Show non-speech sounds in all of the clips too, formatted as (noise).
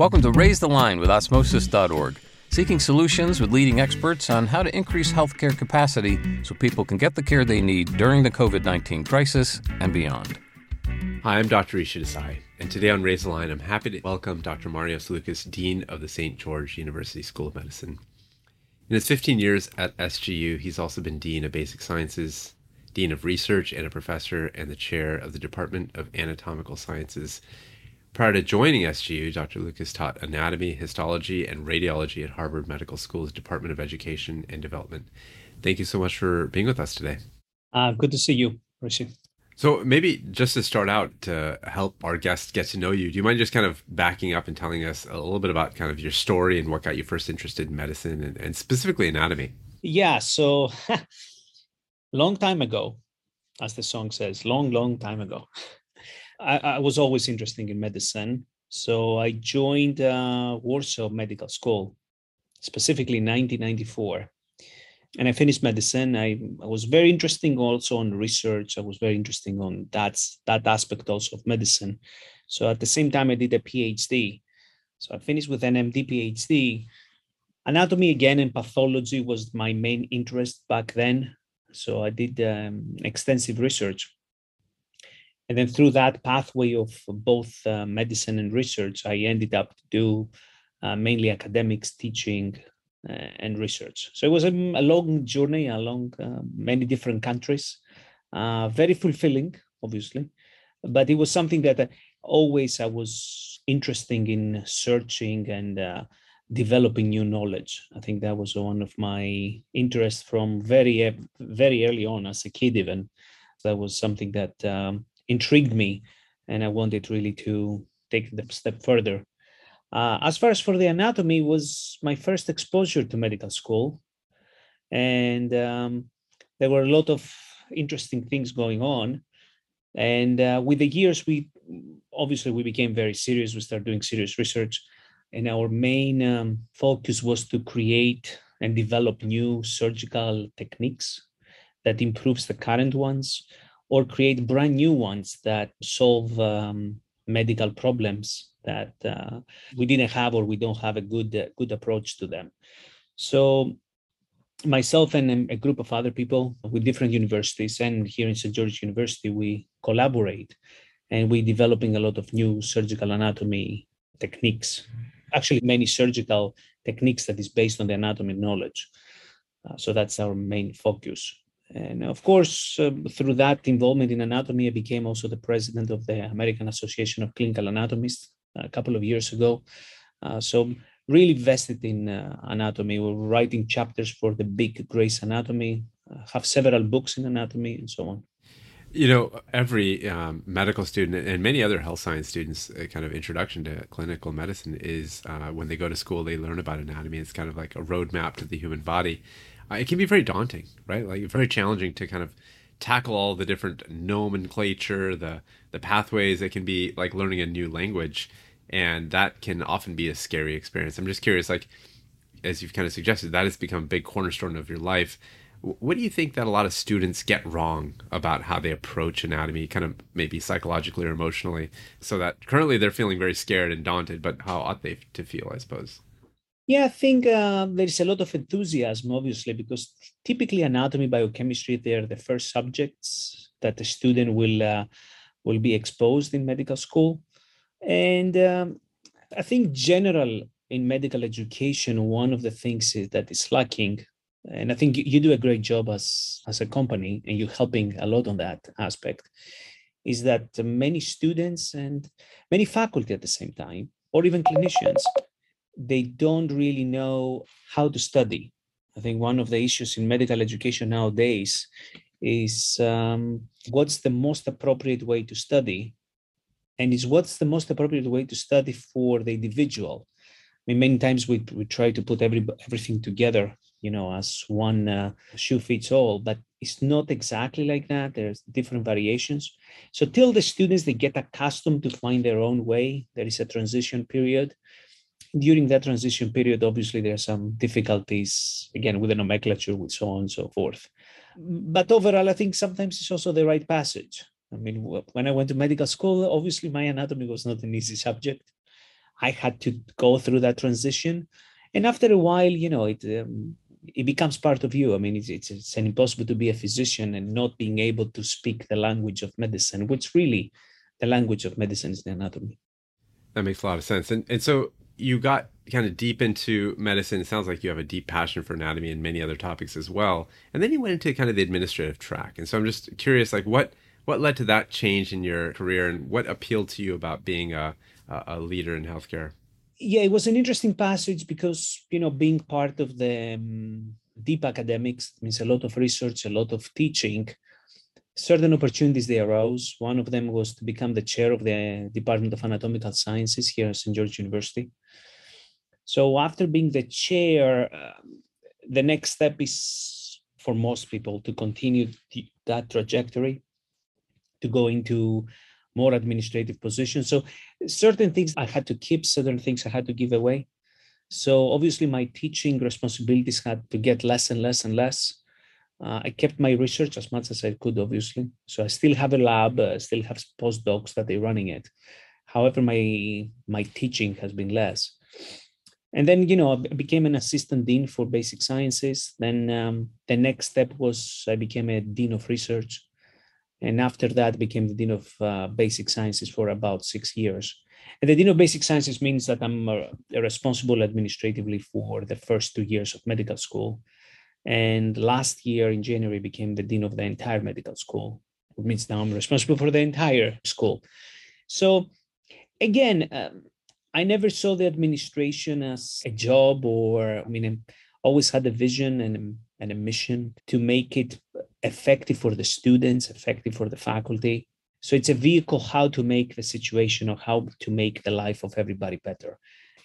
Welcome to Raise the Line with Osmosis.org, seeking solutions with leading experts on how to increase healthcare capacity so people can get the care they need during the COVID 19 crisis and beyond. Hi, I'm Dr. Rishi Desai, and today on Raise the Line, I'm happy to welcome Dr. Marios Loukas, Dean of the St. George University School of Medicine. In his 15 years at SGU, he's also been Dean of Basic Sciences, Dean of Research, and a professor and the chair of the Department of Anatomical Sciences. Prior to joining SGU, Dr. Loukas taught anatomy, histology, and radiology at Harvard Medical School's Department of Education and Development. Thank you so much for being with us today. Uh, good to see you, Rishi. So, maybe just to start out to help our guests get to know you, do you mind just kind of backing up and telling us a little bit about kind of your story and what got you first interested in medicine and, and specifically anatomy? Yeah. So, (laughs) long time ago, as the song says, long, long time ago, (laughs) I, I was always interested in medicine. So I joined uh, Warsaw Medical School, specifically in 1994. And I finished medicine. I, I was very interesting also on research. I was very interesting on that, that aspect also of medicine. So at the same time, I did a PhD. So I finished with an MD PhD. Anatomy again and pathology was my main interest back then. So I did um, extensive research. And then through that pathway of both uh, medicine and research, I ended up to do uh, mainly academics, teaching, uh, and research. So it was a, a long journey along uh, many different countries, uh, very fulfilling, obviously, but it was something that always I was interested in searching and uh, developing new knowledge. I think that was one of my interests from very very early on as a kid even. That was something that um, intrigued me, and I wanted really to take the step further. Uh, as far as for the anatomy, was my first exposure to medical school, and um, there were a lot of interesting things going on. And uh, with the years, we obviously we became very serious. We started doing serious research, and our main um, focus was to create and develop new surgical techniques that improves the current ones or create brand new ones that solve um, medical problems that uh, we didn't have or we don't have a good uh, good approach to them. So myself and a group of other people with different universities and here in st george university we collaborate and we're developing a lot of new surgical anatomy techniques actually many surgical techniques that is based on the anatomy knowledge. Uh, so that's our main focus and of course, uh, through that involvement in anatomy, I became also the president of the American Association of Clinical Anatomists a couple of years ago. Uh, so really vested in uh, anatomy. We're writing chapters for the big Gray's Anatomy, uh, have several books in anatomy, and so on. You know, every um, medical student and many other health science students' uh, kind of introduction to clinical medicine is uh, when they go to school, they learn about anatomy. It's kind of like a roadmap to the human body uh, Uh, it can be very daunting, right? Like very challenging to kind of tackle all the different nomenclature, the the pathways. It can be like learning a new language, and that can often be a scary experience. I'm just curious, like as you've kind of suggested, that has become a big cornerstone of your life. What do you think that a lot of students get wrong about how they approach anatomy, kind of maybe psychologically or emotionally, so that currently they're feeling very scared and daunted, but how ought they to feel, I suppose? Yeah, I think uh, there is a lot of enthusiasm, obviously, because typically anatomy, biochemistry, they're the first subjects that the student will uh, will be exposed in medical school, and um, I think general in medical education, one of the things is that is lacking, and I think you do a great job as as a company, and you're helping a lot on that aspect, is that many students and many faculty at the same time, or even clinicians they don't really know how to study. I think one of the issues in medical education nowadays is um, what's the most appropriate way to study, and is what's the most appropriate way to study for the individual. I mean, many times we we try to put every everything together, you know, as one uh, shoe fits all, but it's not exactly like that. There's different variations. So till the students they get accustomed to find their own way, there is a transition period during that transition period, obviously there are some difficulties again with the nomenclature, with so on and so forth. But overall, I think sometimes it's also the right passage. I mean, when I went to medical school, obviously my anatomy was not an easy subject. I had to go through that transition. And after a while, you know, it um, it becomes part of you. I mean, it's, it's, it's impossible to be a physician and not being able to speak the language of medicine, which really the language of medicine is the anatomy. That makes a lot of sense. And and so you got kind of deep into medicine. It sounds like you have a deep passion for anatomy and many other topics as well. And then you went into kind of the administrative track. And so I'm just curious, like what what led to that change in your career, and what appealed to you about being a a leader in healthcare? Yeah, it was an interesting passage because you know being part of the um, deep academics means a lot of research, a lot of teaching certain opportunities they arose. One of them was to become the chair of the Department of Anatomical Sciences here at St. George University. So after being the chair, uh, the next step is for most people to continue that trajectory, to go into more administrative positions. So certain things I had to keep, certain things I had to give away. So obviously my teaching responsibilities had to get less and less and less. Uh, I kept my research as much as I could, obviously. So I still have a lab, uh, still have postdocs that they're running it. However, my my teaching has been less. And then, you know, I became an assistant dean for basic sciences. Then um, the next step was I became a dean of research. And after that, became the dean of uh, basic sciences for about six years. And the dean of basic sciences means that I'm uh, responsible administratively for the first two years of medical school and last year in January became the dean of the entire medical school, which means now I'm responsible for the entire school. So again, um, I never saw the administration as a job or, I mean, I always had a vision and, and a mission to make it effective for the students, effective for the faculty. So it's a vehicle how to make the situation or how to make the life of everybody better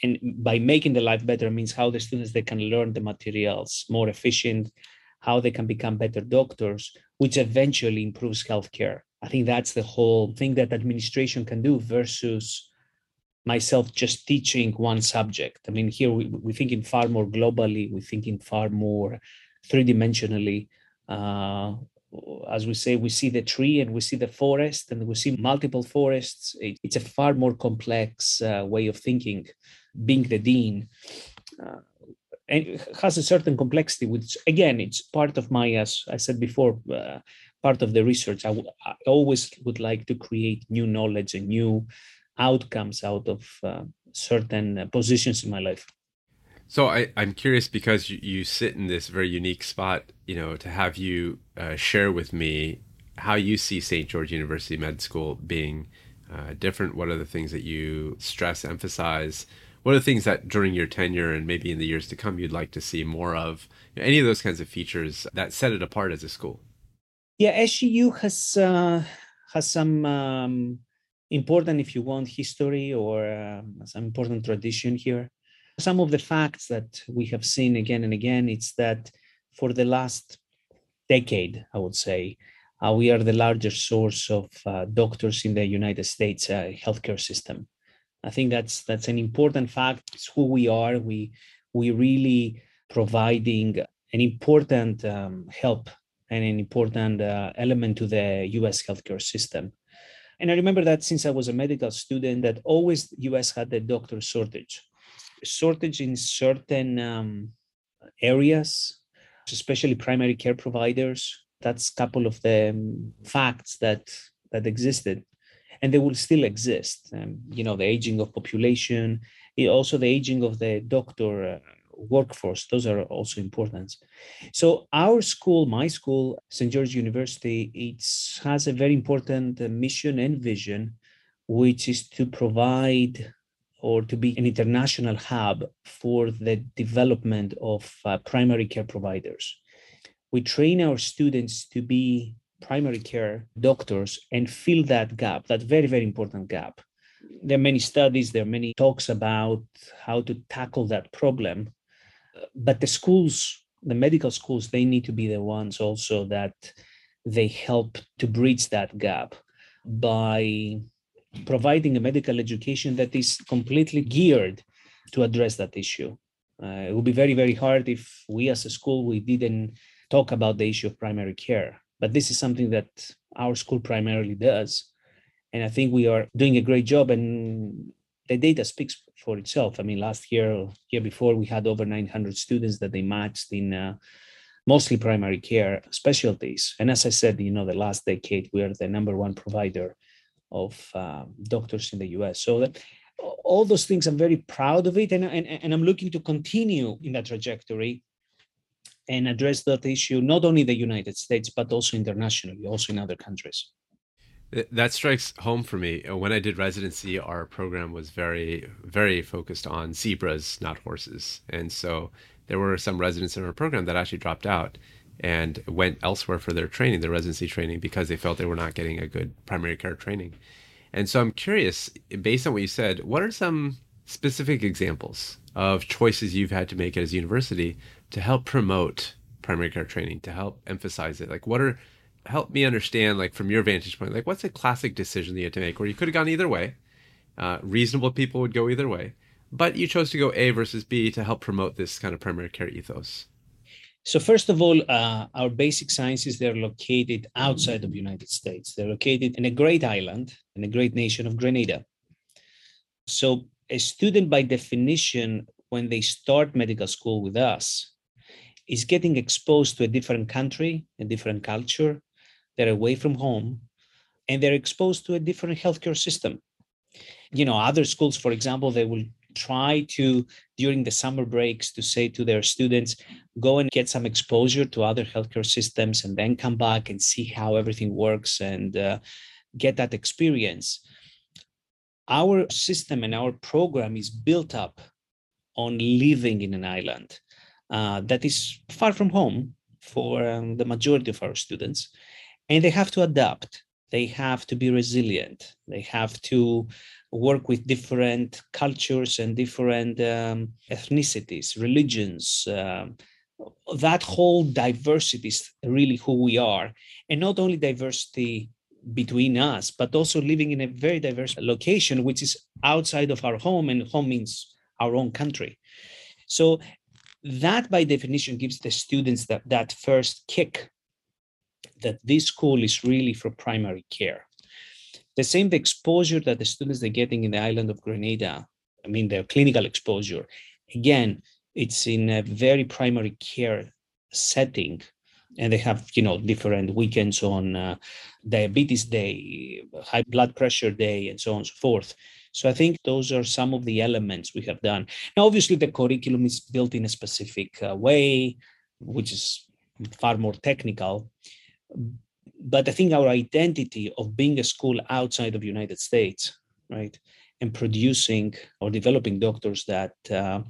and by making the life better means how the students they can learn the materials more efficient how they can become better doctors which eventually improves healthcare i think that's the whole thing that administration can do versus myself just teaching one subject. I mean here we, we're thinking far more globally we're thinking far more three-dimensionally. Uh, as we say, we see the tree and we see the forest and we see multiple forests. It, it's a far more complex uh, way of thinking being the dean uh, and has a certain complexity which again it's part of my as i said before uh, part of the research. I, w- I always would like to create new knowledge and new outcomes out of uh, certain uh, positions in my life so I, i'm curious because you, you, sit in this very unique spot you know to have you uh, share with me how you see st george university med school being uh, different what are the things that you stress emphasize what are the things that during your tenure and maybe in the years to come you'd like to see more of? Any of those kinds of features that set it apart as a school? Yeah, SGU has uh, has some um, important, if you want, history or um, some important tradition here. Some of the facts that we have seen again and again, it's that for the last decade, I would say, uh, we are the largest source of uh, doctors in the United States uh, healthcare system. I think that's that's an important fact. It's who we are. We we really providing an important um, help and an important uh, element to the U.S. healthcare system. And I remember that since I was a medical student, that always U.S. had the doctor shortage, shortage in certain um, areas, especially primary care providers. That's a couple of the um, facts that that existed and they will still exist. Um, you know, the aging of population, also the aging of the doctor uh, workforce. Those are also important. So our school, my school, St. George University, it has a very important uh, mission and vision, which is to provide or to be an international hub for the development of uh, primary care providers. We train our students to be primary care doctors and fill that gap, that very, very important gap. There are many studies, there are many talks about how to tackle that problem. But the schools, the medical schools, they need to be the ones also that they help to bridge that gap by providing a medical education that is completely geared to address that issue. Uh, it would be very, very hard if we as a school we didn't talk about the issue of primary care but this is something that our school primarily does and i think we are doing a great job and the data speaks for itself. I mean, last year, year before, we had over 900 students that they matched in uh, mostly primary care specialties. And as I said, you know, the last decade, we are the number one provider of uh, doctors in the US. So that, all those things, I'm very proud of it. And, and, and I'm looking to continue in that trajectory and address that issue, not only the United States, but also internationally, also in other countries. That strikes home for me. When I did residency, our program was very, very focused on zebras, not horses. And so there were some residents in our program that actually dropped out and went elsewhere for their training, their residency training, because they felt they were not getting a good primary care training. And so I'm curious, based on what you said, what are some specific examples of choices you've had to make as a university to help promote primary care training, to help emphasize it? Like, what are, help me understand, like, from your vantage point, like, what's a classic decision that you had to make where you could have gone either way? Uh, reasonable people would go either way but you chose to go A versus B to help promote this kind of primary care ethos. So first of all, uh, our basic sciences, they're located outside of the United States. They're located in a great island, in a great nation of Grenada. So a student by definition, when they start medical school with us, is getting exposed to a different country, a different culture. They're away from home, and they're exposed to a different healthcare system. You know, other schools, for example, they will try to during the summer breaks to say to their students go and get some exposure to other healthcare systems and then come back and see how everything works and uh, get that experience our system and our program is built up on living in an island uh, that is far from home for um, the majority of our students and they have to adapt they have to be resilient they have to work with different cultures and different um, ethnicities, religions. Um, that whole diversity is really who we are. And not only diversity between us, but also living in a very diverse location, which is outside of our home, and home means our own country. So that by definition gives the students that, that first kick that this school is really for primary care the same exposure that the students are getting in the island of Grenada, I mean, their clinical exposure, again, it's in a very primary care setting. And they have, you know, different weekends on uh, diabetes day, high blood pressure day, and so on and so forth. So I think those are some of the elements we have done. Now, obviously, the curriculum is built in a specific uh, way, which is far more technical but I think our identity of being a school outside of the United States, right, and producing or developing doctors that uh,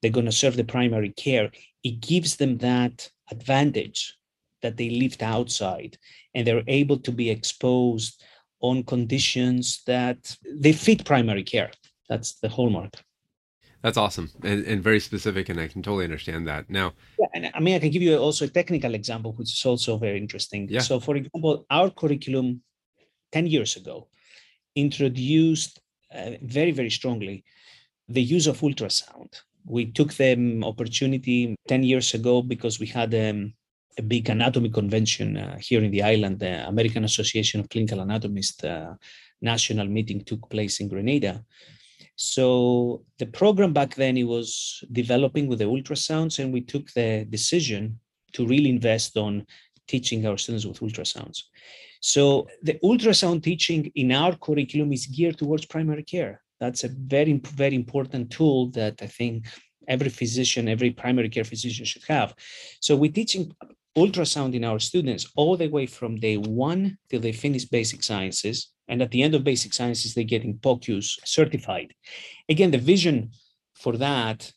they're going to serve the primary care, it gives them that advantage that they lived outside and they're able to be exposed on conditions that they fit primary care. That's the hallmark. That's awesome and, and very specific, and I can totally understand that. Now, yeah, and I mean, I can give you also a technical example, which is also very interesting. Yeah. So, for example, our curriculum 10 years ago introduced uh, very, very strongly the use of ultrasound. We took the opportunity 10 years ago because we had um, a big anatomy convention uh, here in the island. The American Association of Clinical Anatomists uh, national meeting took place in Grenada so the program back then it was developing with the ultrasounds, and we took the decision to really invest on teaching our students with ultrasounds. So the ultrasound teaching in our curriculum is geared towards primary care. That's a very, very important tool that I think every physician, every primary care physician should have. So we're teaching ultrasound in our students all the way from day one till they finish basic sciences and at the end of basic sciences, they're getting POCUS certified. Again, the vision for that,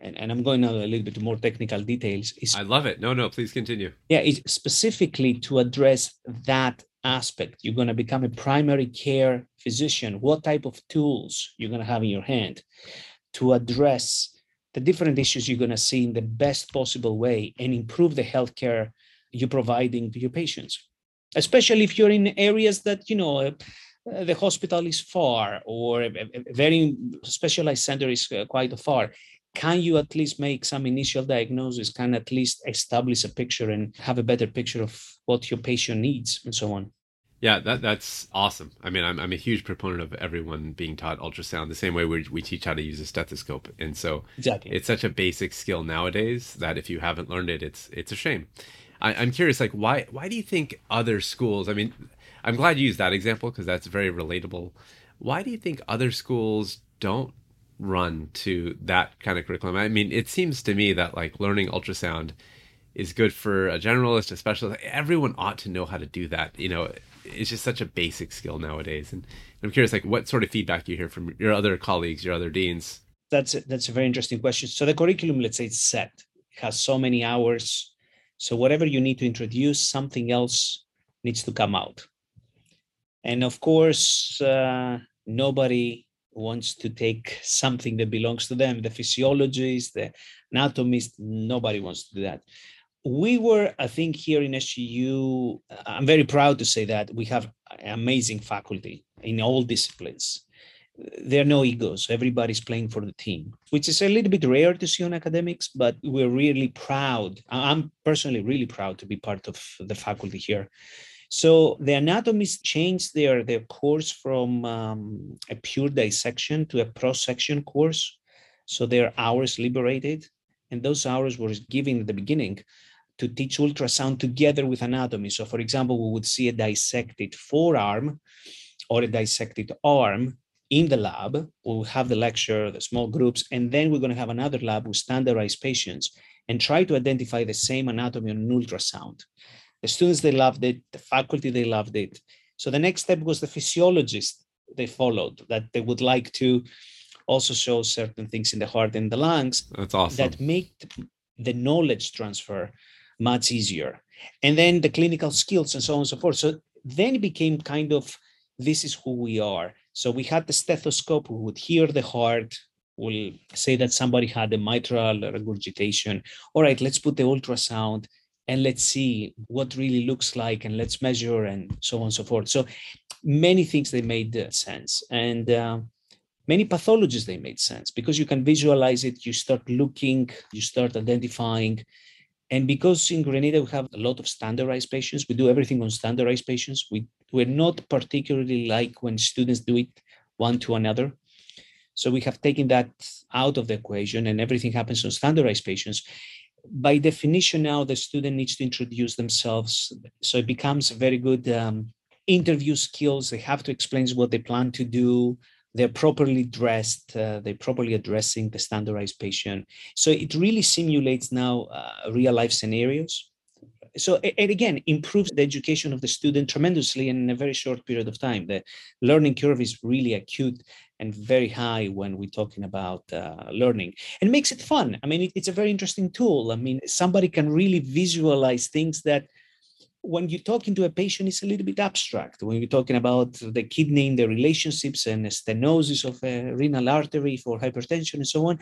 and, and I'm going now a little bit more technical details, is I love it. No, no, please continue. Yeah, it's specifically to address that aspect. You're going to become a primary care physician. What type of tools you're going to have in your hand to address the different issues you're going to see in the best possible way and improve the healthcare you're providing to your patients especially if you're in areas that you know uh, the hospital is far or a, a very specialized center is uh, quite far can you at least make some initial diagnosis can at least establish a picture and have a better picture of what your patient needs and so on Yeah, that that's awesome. I mean, I'm I'm a huge proponent of everyone being taught ultrasound the same way we we teach how to use a stethoscope, and so exactly. it's such a basic skill nowadays that if you haven't learned it, it's it's a shame. I, I'm curious, like why why do you think other schools? I mean, I'm glad you used that example because that's very relatable. Why do you think other schools don't run to that kind of curriculum? I mean, it seems to me that like learning ultrasound is good for a generalist, a specialist. Everyone ought to know how to do that. You know, it's just such a basic skill nowadays. And I'm curious, like, what sort of feedback you hear from your other colleagues, your other deans? That's a, that's a very interesting question. So the curriculum, let's say, it's set, it has so many hours. So whatever you need to introduce, something else needs to come out. And of course, uh, nobody wants to take something that belongs to them. The physiologist, the anatomist, nobody wants to do that we were, I think, here in SGU, I'm very proud to say that we have amazing faculty in all disciplines. There are no egos. Everybody's playing for the team, which is a little bit rare to see on academics, but we're really proud. I'm personally really proud to be part of the faculty here. So the anatomists changed their, their course from um, a pure dissection to a prosection course. So their hours liberated. And those hours were given at the beginning to teach ultrasound together with anatomy. So, for example, we would see a dissected forearm or a dissected arm in the lab. We'll have the lecture, the small groups, and then we're going to have another lab with standardized patients and try to identify the same anatomy on ultrasound. The students, they loved it. The faculty, they loved it. So the next step was the physiologist they followed that they would like to also show certain things in the heart and the lungs. That's awesome. That make the knowledge transfer much easier. And then the clinical skills and so on and so forth. So then it became kind of this is who we are. So we had the stethoscope, we would hear the heart, we'll say that somebody had a mitral regurgitation. All right, let's put the ultrasound and let's see what really looks like and let's measure and so on and so forth. So many things they made uh, sense. And uh, many pathologies they made sense because you can visualize it, you start looking, you start identifying and because in Grenada we have a lot of standardized patients, we do everything on standardized patients. We we're not particularly like when students do it one to another. So we have taken that out of the equation and everything happens on standardized patients. By definition, now the student needs to introduce themselves. So it becomes very good um, interview skills. They have to explain what they plan to do they're properly dressed, uh, they're properly addressing the standardized patient. So it really simulates now uh, real life scenarios. So, and again, improves the education of the student tremendously in a very short period of time. The learning curve is really acute and very high when we're talking about uh, learning and makes it fun. I mean, it, it's a very interesting tool. I mean, somebody can really visualize things that when you're talking to a patient, it's a little bit abstract. When you're talking about the kidney and the relationships and stenosis of a renal artery for hypertension and so on,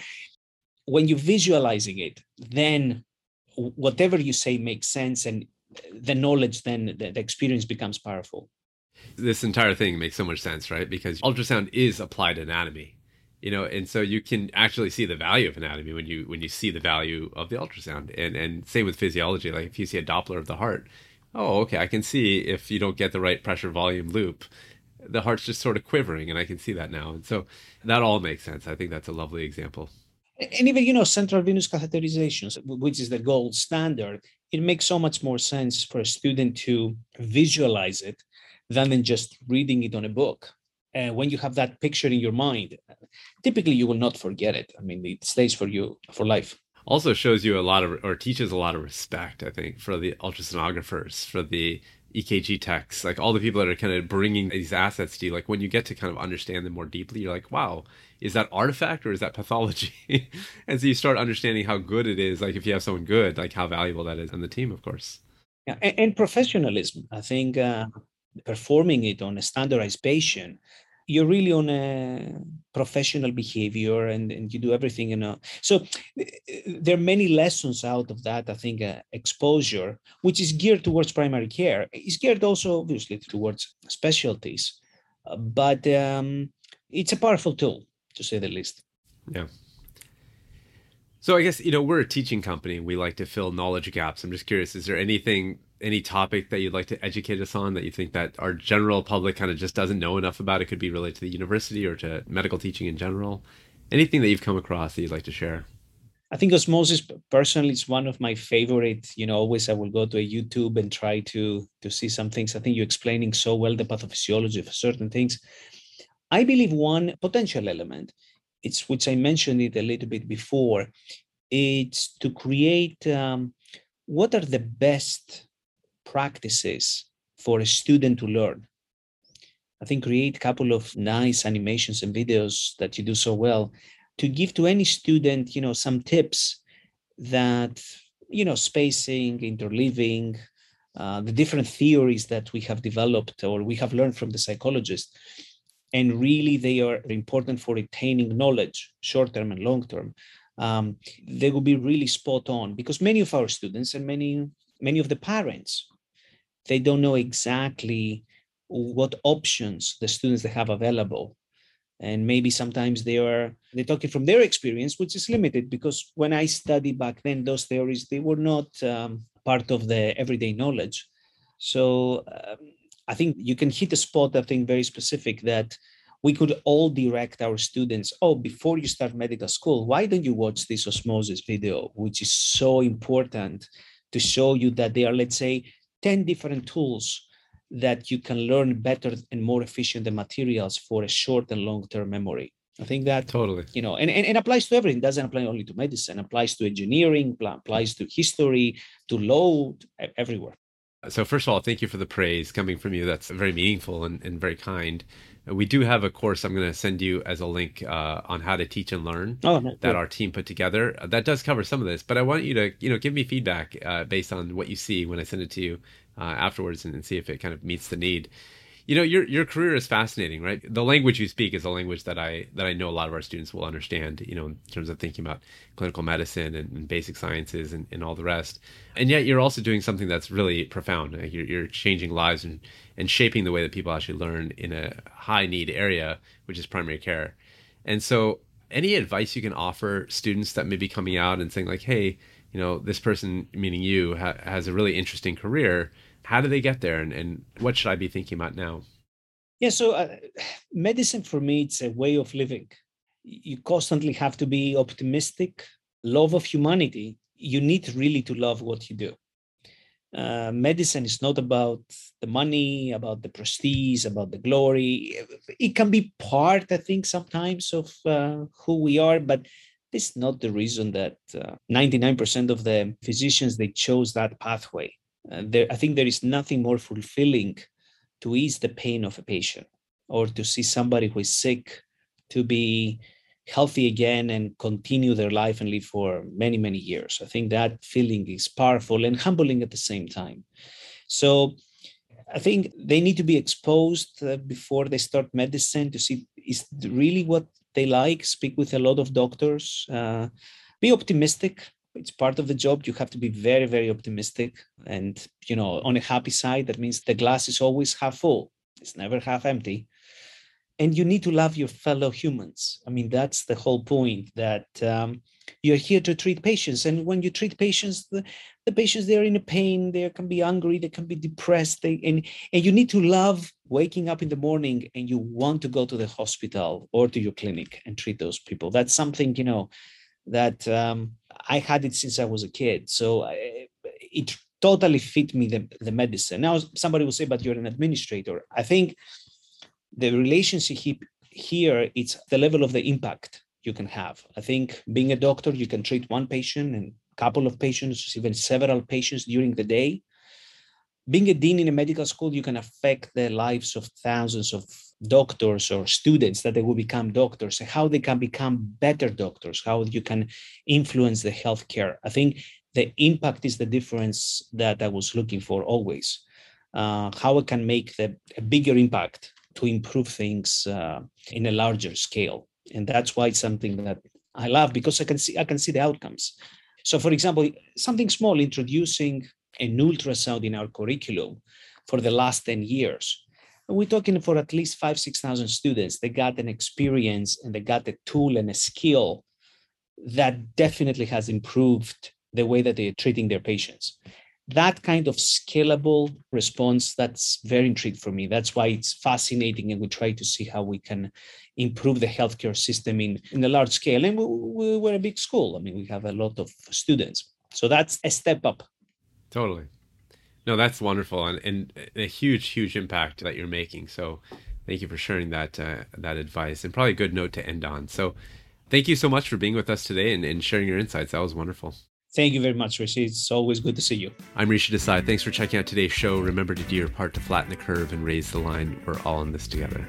when you're visualizing it, then whatever you say makes sense and the knowledge then the, the experience becomes powerful. This entire thing makes so much sense right? Because ultrasound is applied anatomy you know and so you can actually see the value of anatomy when you when you see the value of the ultrasound. And and same with physiology like if you see a doppler of the heart oh, okay, I can see if you don't get the right pressure volume loop, the heart's just sort of quivering, and I can see that now. And so that all makes sense. I think that's a lovely example. And even, you know, central venous catheterizations, which is the gold standard, it makes so much more sense for a student to visualize it than in just reading it on a book. And when you have that picture in your mind, typically you will not forget it. I mean, it stays for you for life also shows you a lot of or teaches a lot of respect i think for the ultrasonographers for the ekg techs like all the people that are kind of bringing these assets to you. Like when you get to kind of understand them more deeply you're like wow is that artifact or is that pathology? (laughs) And so you start understanding how good it is like if you have someone good like how valuable that is on the team of course. Yeah and, and professionalism. I think uh, performing it on a standardized patient you're really on a professional behavior and, and you do everything you know. So there are many lessons out of that i think uh, exposure which is geared towards primary care. Is geared also obviously towards specialties uh, but um, it's a powerful tool to say the least. Yeah. So i guess you know we're a teaching company we like to fill knowledge gaps. I'm just curious is there anything any topic that you'd like to educate us on that you think that our general public kind of just doesn't know enough about? It could be related to the university or to medical teaching in general. Anything that you've come across that you'd like to share? I think osmosis personally is one of my favorite. You know, always I will go to a YouTube and try to to see some things. I think you're explaining so well the pathophysiology of certain things. I believe one potential element, it's which I mentioned it a little bit before, it's to create um, what are the best practices for a student to learn. I think create a couple of nice animations and videos that you do so well to give to any student, you know, some tips that, you know, spacing, interleaving, uh, the different theories that we have developed or we have learned from the psychologists and really they are important for retaining knowledge short term and long term um, they will be really spot on because many of our students and many many of the parents they don't know exactly what options the students they have available. And maybe sometimes they are they're talking from their experience which is limited because when i studied back then those theories they were not um, part of the everyday knowledge. So um, I think you can hit a spot, I think, very specific that we could all direct our students oh before you start medical school why don't you watch this osmosis video which is so important to show you that they are let's say 10 different tools that you can learn better and more efficient the materials for a short and long term memory. I think that totally. you know and, and, and applies to everything. Doesn't apply only to medicine. Applies to engineering applies to history to law everywhere. So first of all, thank you for the praise coming from you. That's very meaningful and, and very kind. We do have a course I'm going to send you as a link uh, on how to teach and learn oh, that our team put together. Uh, that does cover some of this, but I want you to you know give me feedback uh, based on what you see when I send it to you uh, afterwards and, and see if it kind of meets the need you know your your career is fascinating right? The language you speak is a language that i that i know a lot of our students will understand you know in terms of thinking about clinical medicine and, and basic sciences and, and all the rest. And yet you're also doing something that's really profound. You're, you're changing lives and and shaping the way that people actually learn in a high need area which is primary care. And so any advice you can offer students that may be coming out and saying like hey you know this person meaning you ha- has a really interesting career how do they get there and, and what should i be thinking about now? Yeah so uh, medicine for me it's a way of living. You constantly have to be optimistic. Love of humanity you need really to love what you do. Uh, medicine is not about the money about the prestige about the glory. It can be part i think sometimes of uh, who we are but is not the reason that uh, 99% of the physicians they chose that pathway there, I think there is nothing more fulfilling to ease the pain of a patient or to see somebody who is sick to be healthy again and continue their life and live for many, many years. I think that feeling is powerful and humbling at the same time. So I think they need to be exposed uh, before they start medicine to see is really what they like. Speak with a lot of doctors. Uh, be optimistic it's part of the job. You have to be very very optimistic and you know on a happy side that means the glass is always half full. It's never half empty. And you need to love your fellow humans. I mean that's the whole point that um, you're here to treat patients. And when you treat patients the, the patients they're in a pain they can be hungry they can be depressed they, and, and you need to love waking up in the morning and you want to go to the hospital or to your clinic and treat those people. That's something you know that um, I had it since I was a kid. So I, it totally fit me the, the medicine. Now somebody will say, but you're an administrator. I think the relationship here it's the level of the impact you can have. I think being a doctor, you can treat one patient and a couple of patients, even several patients during the day. Being a dean in a medical school, you can affect the lives of thousands of doctors or students that they will become doctors and how they can become better doctors how you can influence the healthcare. I think the impact is the difference that i was looking for always. Uh, how i can make the, a bigger impact to improve things uh, in a larger scale. And that's why it's something that i love because i can see i can see the outcomes. So for example something small introducing an ultrasound in our curriculum for the last 10 years we're talking for at least five, 6,000 students. They got an experience and they got a tool and a skill that definitely has improved the way that they're treating their patients. that kind of scalable response that's very intrigued for me that's why it's fascinating and we try to see how we can improve the healthcare system in in a large scale and we, we, we're a big school i mean we have a lot of students so that's a step up totally no that's wonderful and, and a huge huge impact that you're making so thank you for sharing that uh, that advice and probably a good note to end on so thank you so much for being with us today and, and sharing your insights that was wonderful Thank you very much, Rishi. It's always good to see you. I'm Rishi Desai. Thanks for checking out today's show. Remember to do your part to flatten the curve and raise the line. We're all in this together.